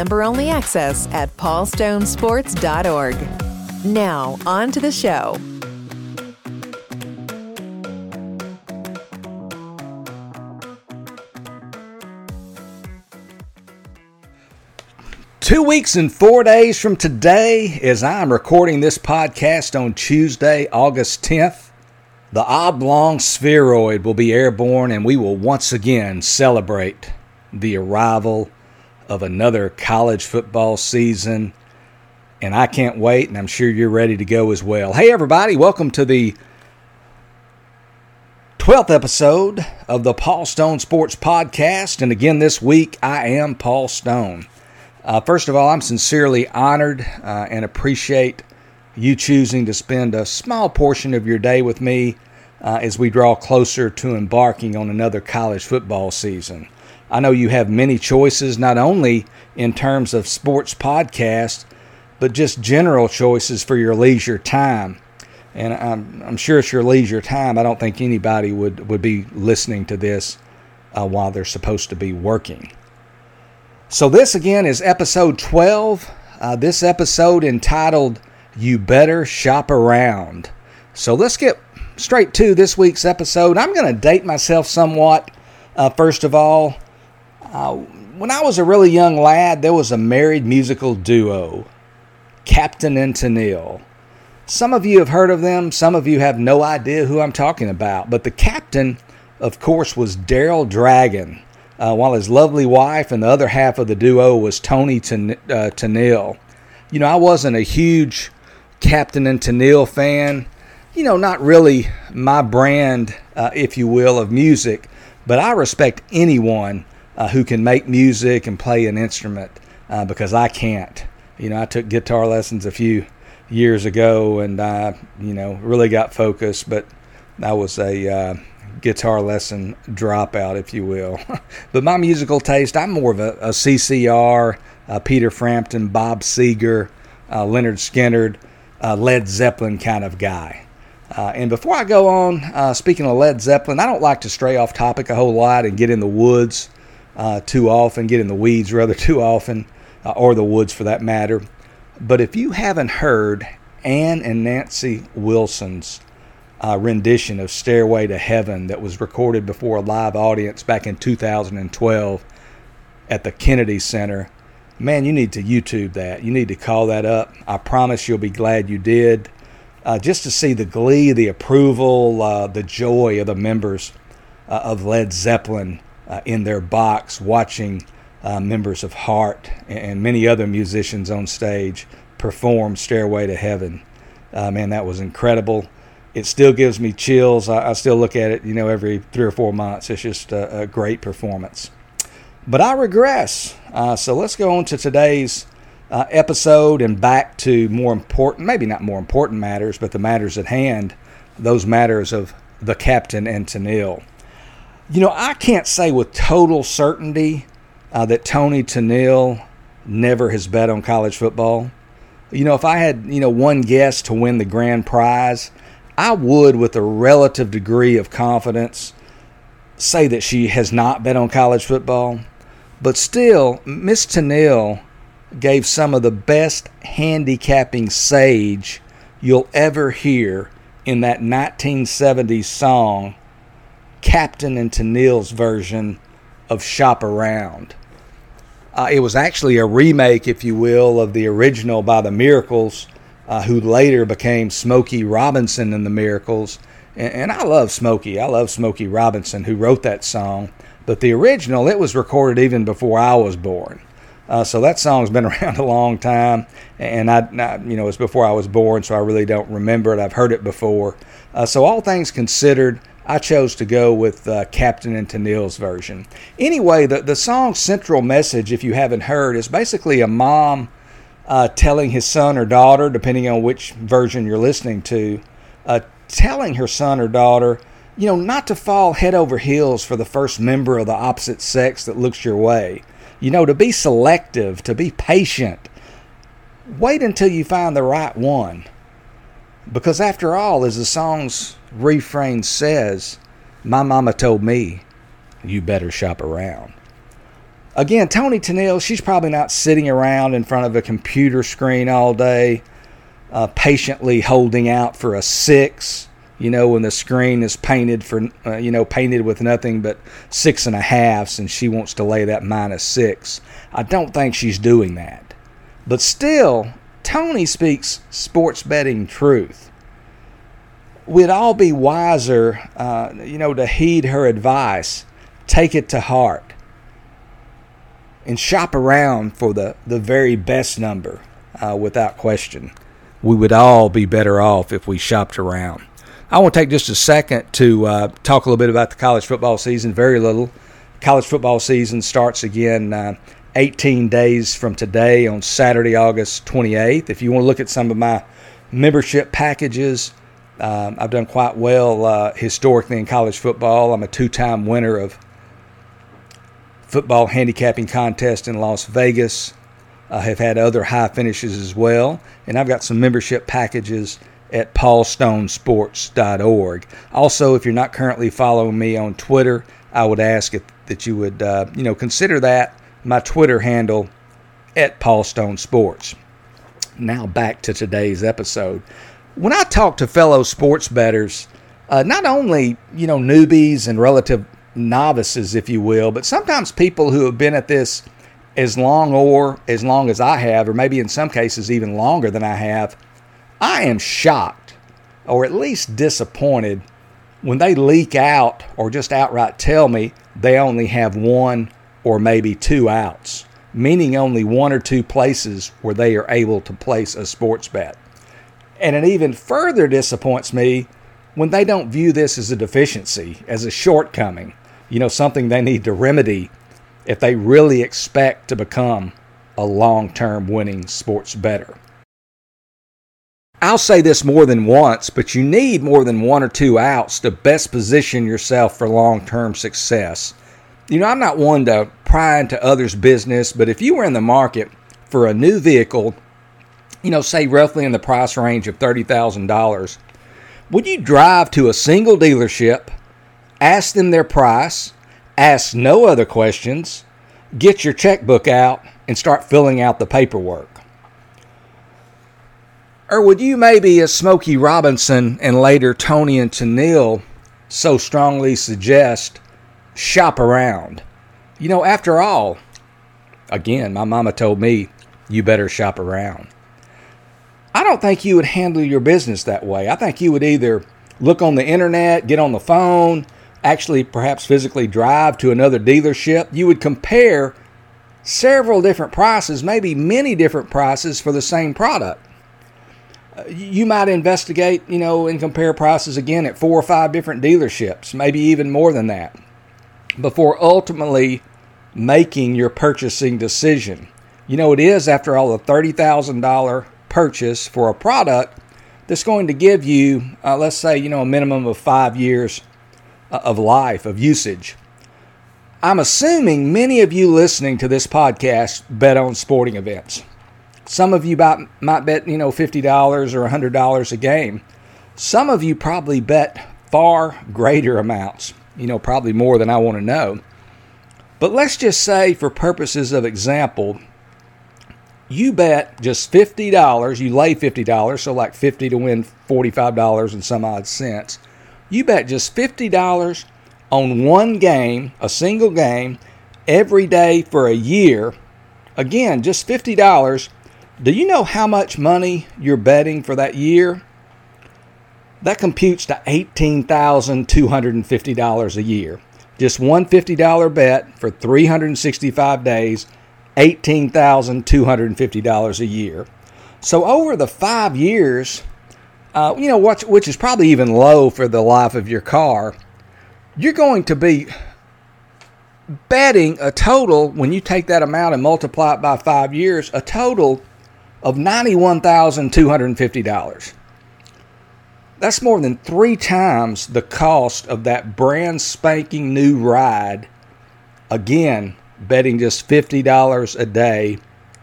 member only access at paulstonesports.org. Now, on to the show. Two weeks and four days from today, as I'm recording this podcast on Tuesday, August 10th, the oblong spheroid will be airborne and we will once again celebrate the arrival of another college football season. And I can't wait, and I'm sure you're ready to go as well. Hey, everybody, welcome to the 12th episode of the Paul Stone Sports Podcast. And again, this week, I am Paul Stone. Uh, first of all, I'm sincerely honored uh, and appreciate you choosing to spend a small portion of your day with me uh, as we draw closer to embarking on another college football season. I know you have many choices, not only in terms of sports podcasts, but just general choices for your leisure time. And I'm, I'm sure it's your leisure time. I don't think anybody would, would be listening to this uh, while they're supposed to be working. So, this again is episode 12. Uh, this episode entitled You Better Shop Around. So, let's get straight to this week's episode. I'm going to date myself somewhat. Uh, first of all, uh, when I was a really young lad, there was a married musical duo, Captain and Tennille. Some of you have heard of them, some of you have no idea who I'm talking about. But the captain, of course, was Daryl Dragon uh, while his lovely wife and the other half of the duo was Toni Ten- uh, Tennille. You know, I wasn't a huge Captain and Tennille fan. You know, not really my brand, uh, if you will, of music, but I respect anyone uh, who can make music and play an instrument uh, because I can't. You know, I took guitar lessons a few years ago and I, you know, really got focused, but I was a uh, guitar lesson dropout, if you will. but my musical taste, I'm more of a, a CCR, uh, Peter Frampton, Bob Seger, uh, Lynyrd Skynyrd, uh, Led Zeppelin kind of guy. Uh, and before I go on, uh, speaking of Led Zeppelin, I don't like to stray off topic a whole lot and get in the woods uh, too often, get in the weeds rather too often, or the woods for that matter. But if you haven't heard Ann and Nancy Wilson's uh, rendition of Stairway to Heaven that was recorded before a live audience back in 2012 at the Kennedy Center. Man, you need to YouTube that. You need to call that up. I promise you'll be glad you did. Uh, just to see the glee, the approval, uh, the joy of the members uh, of Led Zeppelin uh, in their box watching uh, members of Heart and many other musicians on stage perform Stairway to Heaven. man, that was incredible it still gives me chills. I, I, still look at it, you know, every three or four months. It's just a, a great performance. But I regress. Uh, so let's go on to today's uh, episode and back to more important, maybe not more important matters, but the matters at hand, those matters of the captain and Tennille. You know, I can't say with total certainty uh, that Toni Tennille never has bet on college football. You know, if I had, you know, one guess to win the grand prize, I would, with a relative degree of confidence, say that she has not bet on college football. But still, Miss Tennille gave some of the best handicapping sage you'll ever hear in that 1970s song, Captain and Tennille's version of Shop Around. Uh, it was actually a remake, if you will, of the original by the Miracles uh, who later became Smokey Robinson in the Miracles. And, and I love Smokey. I love Smokey Robinson, who wrote that song. But the original, it was recorded even before I was born. Uh, so that song's been around a long time, and I, I, you know, it's before I was born, so I really don't remember it. I've heard it before. Uh, so all things considered, I chose to go with uh, Captain and Tennille's version. Anyway, the the song's central message, if you haven't heard, is basically a mom uh, telling his son or daughter, depending on which version you're listening to, uh, telling her son or daughter you know, not to fall head over heels for the first member of the opposite sex that looks your way. You know, to be selective, to be patient. Wait until you find the right one. Because after all, as the song's refrain says, my mama told me, you better shop around. Again, Toni Tennille, she's probably not sitting around in front of a computer screen all day, uh, patiently holding out for a six you know, when the screen is painted for, uh, you know, painted with nothing but six and a halfs, and she wants to lay that minus six. I don't think she's doing that. But still, Toni speaks sports betting truth. We'd all be wiser, uh, you know, to heed her advice, take it to heart, and shop around for the, the very best number uh, without question. We would all be better off if we shopped around. I want to take just a second to uh, talk a little bit about the college football season, very little. College football season starts again uh, 18 days from today on Saturday, August 28th. If you want to look at some of my membership packages, um, I've done quite well uh, historically in college football. I'm a two time winner of football handicapping contest in Las Vegas. I have had other high finishes as well, and I've got some membership packages at paulstonesports.org. Also, if you're not currently following me on Twitter, I would ask if, that you would, uh, you know, consider that my Twitter handle at paulstonesports. Now back to today's episode. When I talk to fellow sports bettors, uh, not only you know newbies and relative novices, if you will, but sometimes people who have been at this as long or as long as I have, or maybe in some cases even longer than I have I am shocked, or at least disappointed, when they leak out or just outright tell me they only have one or maybe two outs, meaning only one or two places where they are able to place a sports bet. And it even further disappoints me when they don't view this as a deficiency, as a shortcoming, you know, something they need to remedy if they really expect to become a long term winning sports bettor. I'll say this more than once, but you need more than one or two outs to best position yourself for long term success. You know, I'm not one to pry into others' business, but if you were in the market for a new vehicle, you know, say roughly in the price range of $30,000, would you drive to a single dealership, ask them their price, ask no other questions, get your checkbook out, and start filling out the paperwork? Or would you maybe, as Smokey Robinson and later Toni and Tennille so strongly suggest, shop around? You know, after all, again, my mama told me, you better shop around. I don't think you would handle your business that way. I think you would either look on the internet, get on the phone, actually perhaps physically drive to another dealership. You would compare several different prices, maybe many different prices for the same product uh, you might investigate, you know, and compare prices again at four or five different dealerships, maybe even more than that, before ultimately making your purchasing decision. You know, it is, after all, a $30,000 purchase for a product that's going to give you, uh, let's say, you know, a minimum of five years uh, of life, of usage. I'm assuming many of you listening to this podcast bet on sporting events. Some of you might, might bet, you know, $50 or $100 a game. Some of you probably bet far greater amounts, you know, probably more than I want to know. But let's just say, for purposes of example, you bet just $50, you lay $50, so like 50 to win $45 and some odd cents. You bet just $50 on one game, a single game, every day for a year. Again, just $50 do you know how much money you're betting for that year? That computes to $18,250 a year. Just one $50 bet for 365 days, $18,250 a year. So over the five years, uh, you know, which, which is probably even low for the life of your car, you're going to be betting a total, when you take that amount and multiply it by five years, a total of $91,250. That's more than three times the cost of that brand spanking new ride. Again, betting just $50 a day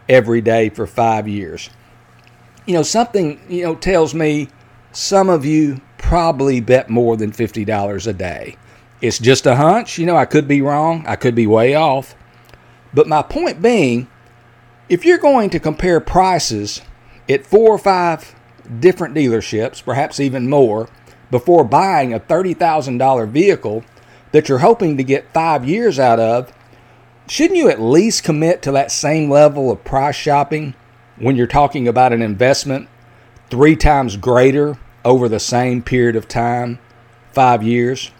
every day for five years. You know, something, you know, tells me some of you probably bet more than $50 a day. It's just a hunch. You know, I could be wrong, I could be way off. But my point being, if you're going to compare prices at four or five different dealerships, perhaps even more, before buying a $30,000 vehicle that you're hoping to get five years out of, shouldn't you at least commit to that same level of price shopping when you're talking about an investment three times greater over the same period of time, five years?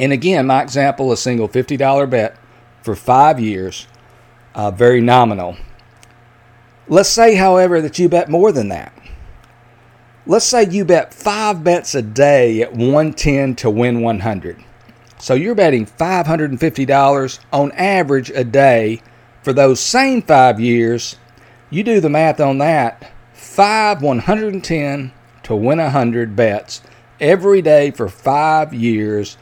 And again, my example, a single $50 bet for five years, uh, very nominal. Let's say, however, that you bet more than that. Let's say you bet five bets a day at 110 to win 100. So you're betting $550 on average a day for those same five years. You do the math on that. Five 110 to win 100 bets every day for five years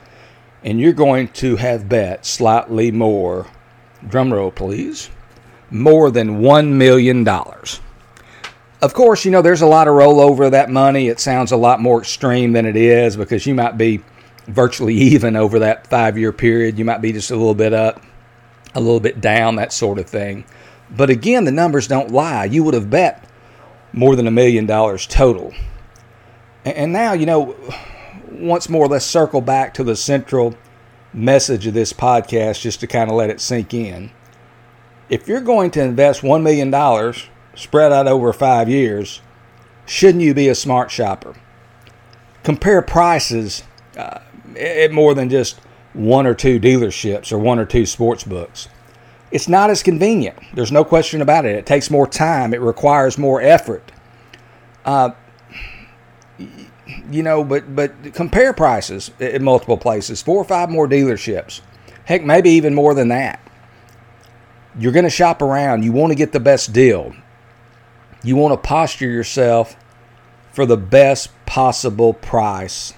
and you're going to have bet slightly more, drumroll please, more than $1 million. Of course, you know, there's a lot of rollover of that money. It sounds a lot more extreme than it is because you might be virtually even over that five year period. You might be just a little bit up, a little bit down, that sort of thing. But again, the numbers don't lie. You would have bet more than a million dollars total. And now, you know, once more, let's circle back to the central message of this podcast just to kind of let it sink in. If you're going to invest $1 million spread out over five years, shouldn't you be a smart shopper? Compare prices uh, at more than just one or two dealerships or one or two sports books. It's not as convenient. There's no question about it. It takes more time, it requires more effort. Uh, you know, but but compare prices in multiple places, four or five more dealerships, heck, maybe even more than that. You're going to shop around. You want to get the best deal. You want to posture yourself for the best possible price.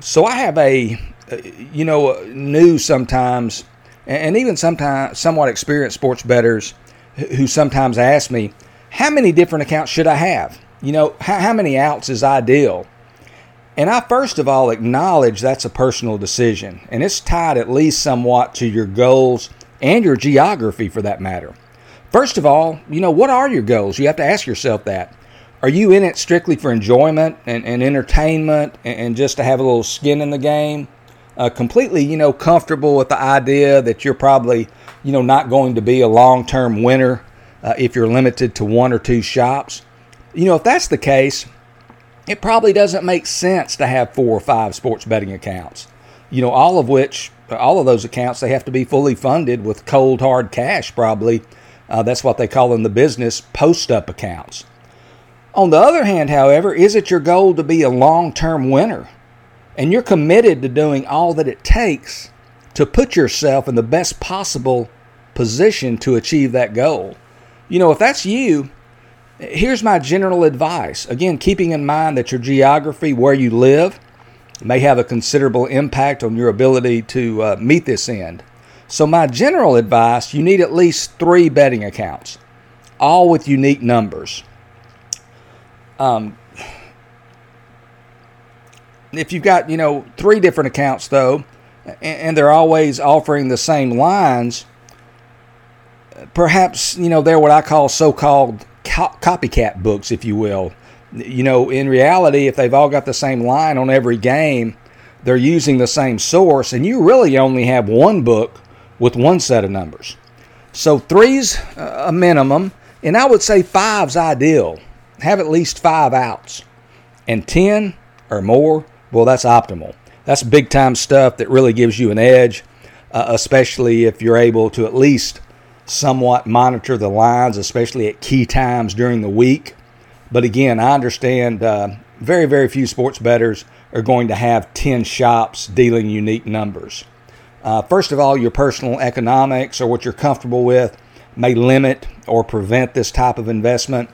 So I have a, uh, you know, uh, new sometimes, and even sometimes somewhat experienced sports bettors who sometimes ask me, how many different accounts should I have? You know, how, how many outs is ideal? And I first of all acknowledge that's a personal decision, and it's tied at least somewhat to your goals and your geography for that matter. First of all, you know, what are your goals? You have to ask yourself that. Are you in it strictly for enjoyment and, and entertainment and, and, just to have a little skin in the game? Uh, completely, you know, comfortable with the idea that you're probably, you know, not going to be a long term winner uh, if you're limited to one or two shops? You know, if that's the case, it probably doesn't make sense to have four or five sports betting accounts. You know, all of which, all of those accounts, they have to be fully funded with cold hard cash, probably. Uh, that's what they call in the business post up accounts. On the other hand, however, is it your goal to be a long term winner? And you're committed to doing all that it takes to put yourself in the best possible position to achieve that goal. You know, if that's you, Here's my general advice. Again, keeping in mind that your geography, where you live, may have a considerable impact on your ability to uh, meet this end. So, my general advice you need at least three betting accounts, all with unique numbers. Um, if you've got, you know, three different accounts, though, and they're always offering the same lines, perhaps, you know, they're what I call so called co- copycat books, if you will. You know, in reality, if they've all got the same line on every game, they're using the same source, and you really only have one book with one set of numbers. So three's a minimum, and I would say five's ideal. Have at least five outs, and ten or more, well, that's optimal. That's big time stuff that really gives you an edge. uh, especially if you're able to at least somewhat monitor the lines, especially at key times during the week. But again, I understand uh, very, very few sports bettors are going to have 10 shops dealing unique numbers. Uh, first of all, your personal economics or what you're comfortable with may limit or prevent this type of investment.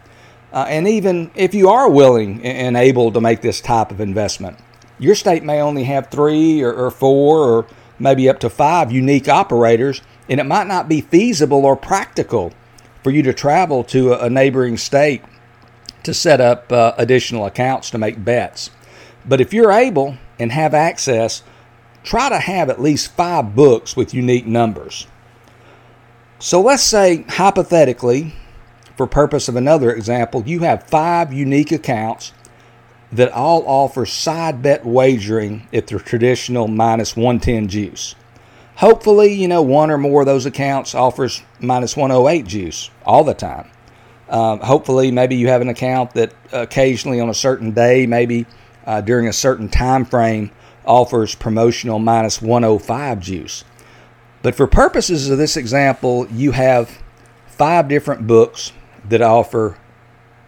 Uh, and even if you are willing and able to make this type of investment, your state may only have three or, or four or maybe up to five unique operators, and it might not be feasible or practical for you to travel to a, a neighboring state to set up uh, additional accounts to make bets. But if you're able and have access, try to have at least five books with unique numbers. So let's say, hypothetically, for purpose of another example, you have five unique accounts that all offer side bet wagering at the traditional minus 110 juice. Hopefully, you know, one or more of those accounts offers minus 108 juice all the time. Um, hopefully, maybe you have an account that occasionally on a certain day, maybe uh, during a certain time frame, offers promotional minus 105 juice. But for purposes of this example, you have five different books that offer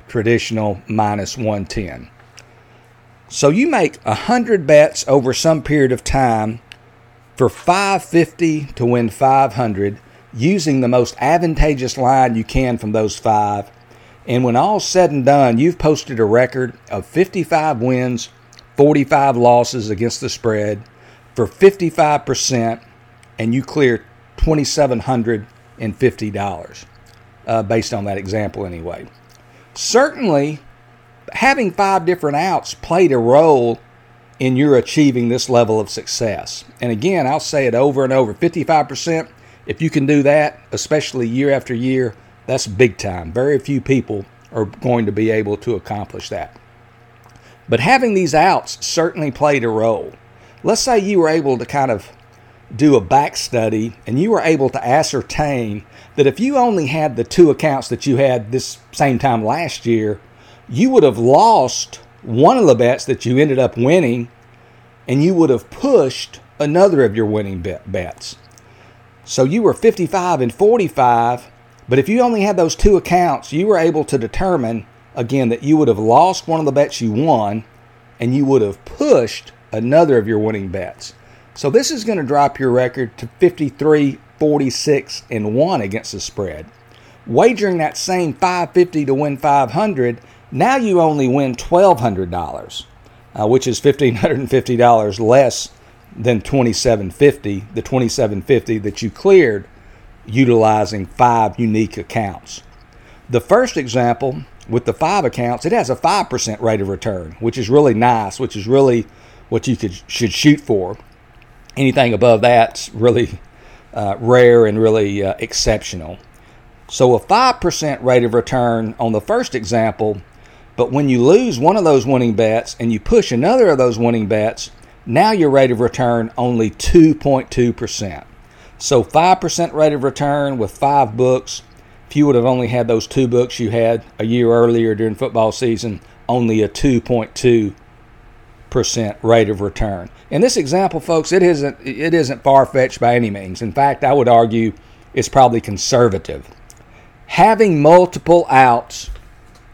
traditional minus 110. So you make 100 bets over some period of time for 550 to win 500 using the most advantageous line you can from those five. And when all's said and done, you've posted a record of 55 wins, 45 losses against the spread for 55%, and you clear $2,750 uh, based on that example, anyway. Certainly, having five different outs played a role in your achieving this level of success. And again, I'll say it over and over 55%, if you can do that, especially year after year, that's big time. Very few people are going to be able to accomplish that. But having these outs certainly played a role. Let's say you were able to kind of do a back study and you were able to ascertain that if you only had the two accounts that you had this same time last year, you would have lost one of the bets that you ended up winning, and you would have pushed another of your winning bet bets. So you were 55 and 45, but if you only had those two accounts, you were able to determine again that you would have lost one of the bets you won, and you would have pushed another of your winning bets. So this is going to drop your record to 53, 46, and 1 against the spread. Wagering that same 550 to win 500 now you only win $1,200, uh, which is $1,550 less than 2750 the 2750 that you cleared utilizing five unique accounts. The first example with the five accounts, it has a 5% rate of return, which is really nice, which is really what you could, should shoot for. Anything above that's really uh, rare and really uh, exceptional. So, a 5% rate of return on the first example but when you lose one of those winning bets and you push another of those winning bets, now your rate of return only 2.2%. So 5% rate of return with five books. If you would have only had those two books you had a year earlier during football season, only a 2.2% rate of return. In this example, folks, it isn't it isn't far fetched by any means. In fact, I would argue it's probably conservative. Having multiple outs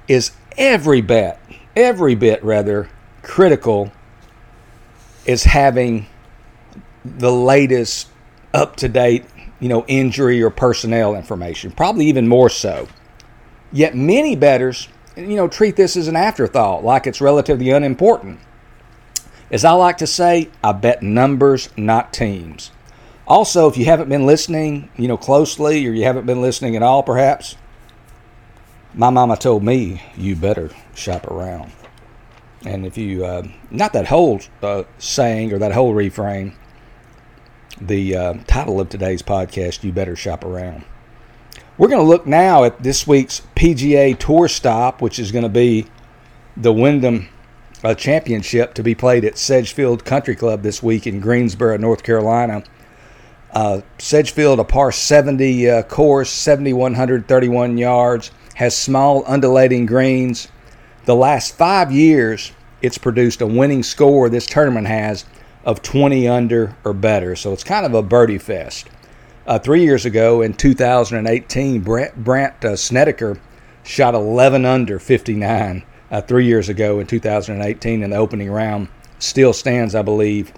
is every bit, every bit rather, critical is having the latest up to date, you know, injury or personnel information, probably even more so. Yet many bettors, you know, treat this as an afterthought, like it's relatively unimportant. As I like to say, I bet numbers, not teams. Also, if you haven't been listening, you know, closely or you haven't been listening at all perhaps, my mama told me you better shop around. And if you, uh, not that whole uh, saying or that whole refrain, the uh, title of today's podcast, You Better Shop Around. We're going to look now at this week's PGA Tour stop, which is going to be the Wyndham uh, Championship to be played at Sedgefield Country Club this week in Greensboro, North Carolina. Uh, Sedgefield, a par 70 uh, course, 7,131 yards has small undulating greens. The last five years, it's produced a winning score, this tournament has, of 20 under or better. So it's kind of a birdie fest. Uh, three years ago in 2018, Brandt, uh, Snedeker shot 11 under 59 uh, three years ago in 2018 in the opening round. Still stands, I believe,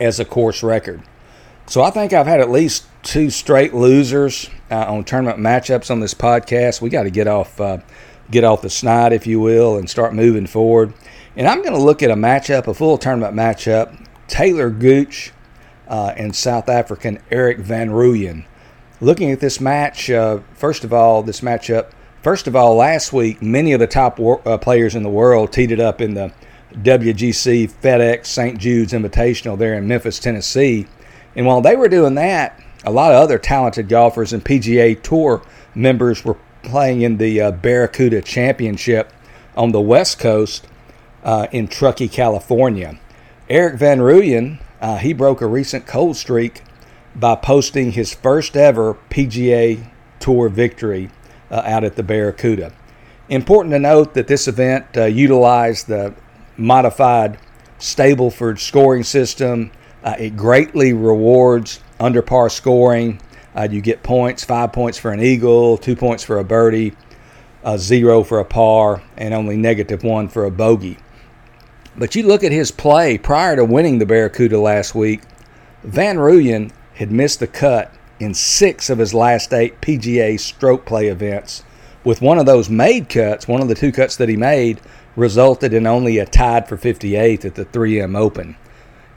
as a course record. So I think I've had at least two straight losers uh, on tournament matchups on this podcast. We got to get off uh, get off the snide, if you will, and start moving forward. And I'm going to look at a matchup, a full tournament matchup. Taylor Gooch uh, and South African Erik van Rooyen. Looking at this match, uh, first of all, this matchup. First of all, last week, many of the top uh, players in the world teed it up in the WGC FedEx St. Jude's Invitational there in Memphis, Tennessee. And while they were doing that, a lot of other talented golfers and PGA Tour members were playing in the uh, Barracuda Championship on the West Coast uh, in Truckee, California. Erik van Rooyen, uh, he broke a recent cold streak by posting his first ever PGA Tour victory uh, out at the Barracuda. Important to note that this event uh, utilized the modified Stableford scoring system. Uh, it greatly rewards under par scoring. Uh, you get points, five points for an eagle, two points for a birdie, a zero for a par, and only negative one for a bogey. But you look at his play prior to winning the Barracuda last week, Van Rooyen had missed the cut in six of his last eight PGA stroke play events. With one of those made cuts, one of the two cuts that he made, resulted in only a tied for 58th at the 3M Open.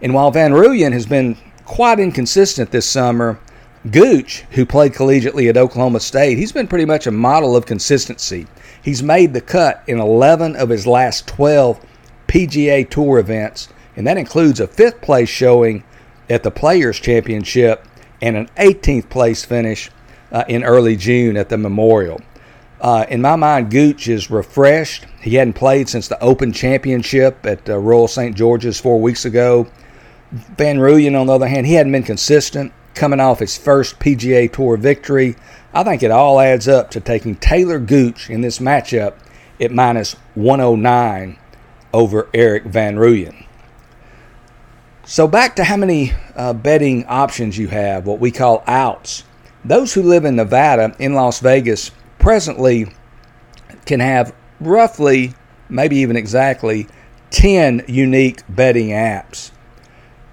And while Van Rooyen has been quite inconsistent this summer, Gooch, who played collegiately at Oklahoma State, he's been pretty much a model of consistency. He's made the cut in 11 of his last 12 PGA Tour events, and that includes a fifth place showing at the Players Championship and an 18th place finish uh, in early June at the Memorial. Uh, in my mind, Gooch is refreshed. He hadn't played since the Open Championship at uh, Royal St. George's four weeks ago. Van Rooyen, on the other hand, he hadn't been consistent coming off his first PGA Tour victory. I think it all adds up to taking Taylor Gooch in this matchup at minus 109 over Erik van Rooyen. So, back to how many uh, betting options you have, what we call outs. Those who live in Nevada, in Las Vegas, presently can have roughly, maybe even exactly, 10 unique betting apps.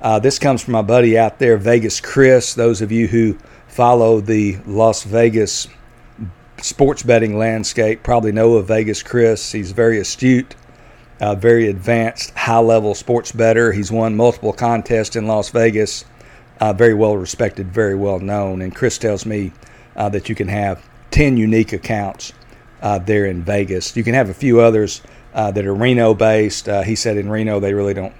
Uh, this comes from my buddy out there, Vegas Chris. Those of you who follow the Las Vegas sports betting landscape probably know of Vegas Chris. He's very astute, uh, very advanced, high level sports better. He's won multiple contests in Las Vegas, uh, very well respected, very well known. And Chris tells me uh, that you can have 10 unique accounts uh, there in Vegas. You can have a few others uh, that are Reno based. Uh, he said in Reno they really don't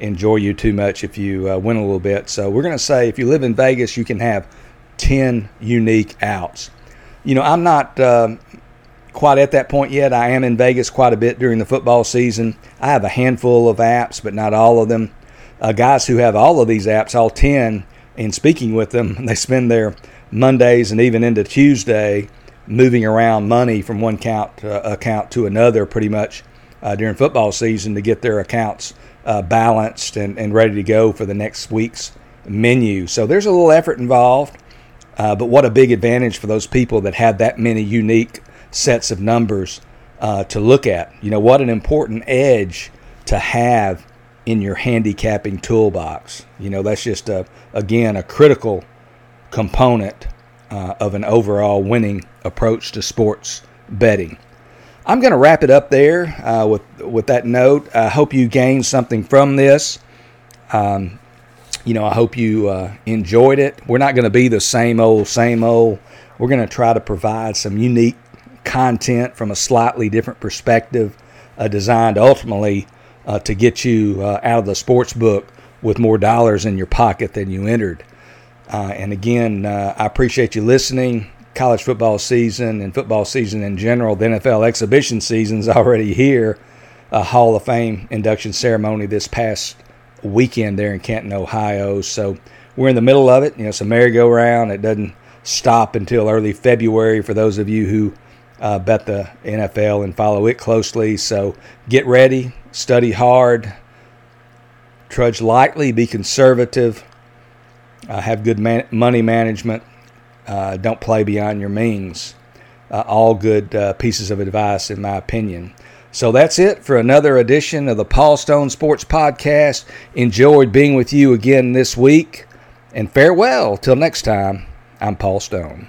enjoy you too much if you uh, win a little bit. So we're going to say if you live in Vegas, you can have 10 unique outs. You know, I'm not um, quite at that point yet. I am in Vegas quite a bit during the football season. I have a handful of apps, but not all of them. Uh, guys who have all of these apps, all 10, and speaking with them, they spend their Mondays and even into Tuesday moving around money from one account uh, account to another pretty much uh, during football season to get their accounts uh, balanced and, and ready to go for the next week's menu. So there's a little effort involved, uh, but what a big advantage for those people that have that many unique sets of numbers uh, to look at. You know, what an important edge to have in your handicapping toolbox. You know, that's just a, again a critical component uh, of an overall winning approach to sports betting. I'm going to wrap it up there uh, with with that note. I hope you gained something from this. Um, you know, I hope you uh, enjoyed it. We're not going to be the same old, same old. We're going to try to provide some unique content from a slightly different perspective, uh, designed ultimately uh, to get you uh, out of the sports book with more dollars in your pocket than you entered. Uh, and again, uh, I appreciate you listening. College football season and football season in general, the NFL exhibition season is already here. A Hall of Fame induction ceremony this past weekend there in Canton, Ohio. So we're in the middle of it. You know, it's a merry-go-round. It doesn't stop until early February for those of you who uh, bet the NFL and follow it closely. So get ready, study hard, trudge lightly, be conservative, uh, have good man- money management, uh, don't play beyond your means. Uh, all good uh, pieces of advice, in my opinion. So that's it for another edition of the Paul Stone Sports Podcast. Enjoyed being with you again this week, and farewell till next time. I'm Paul Stone.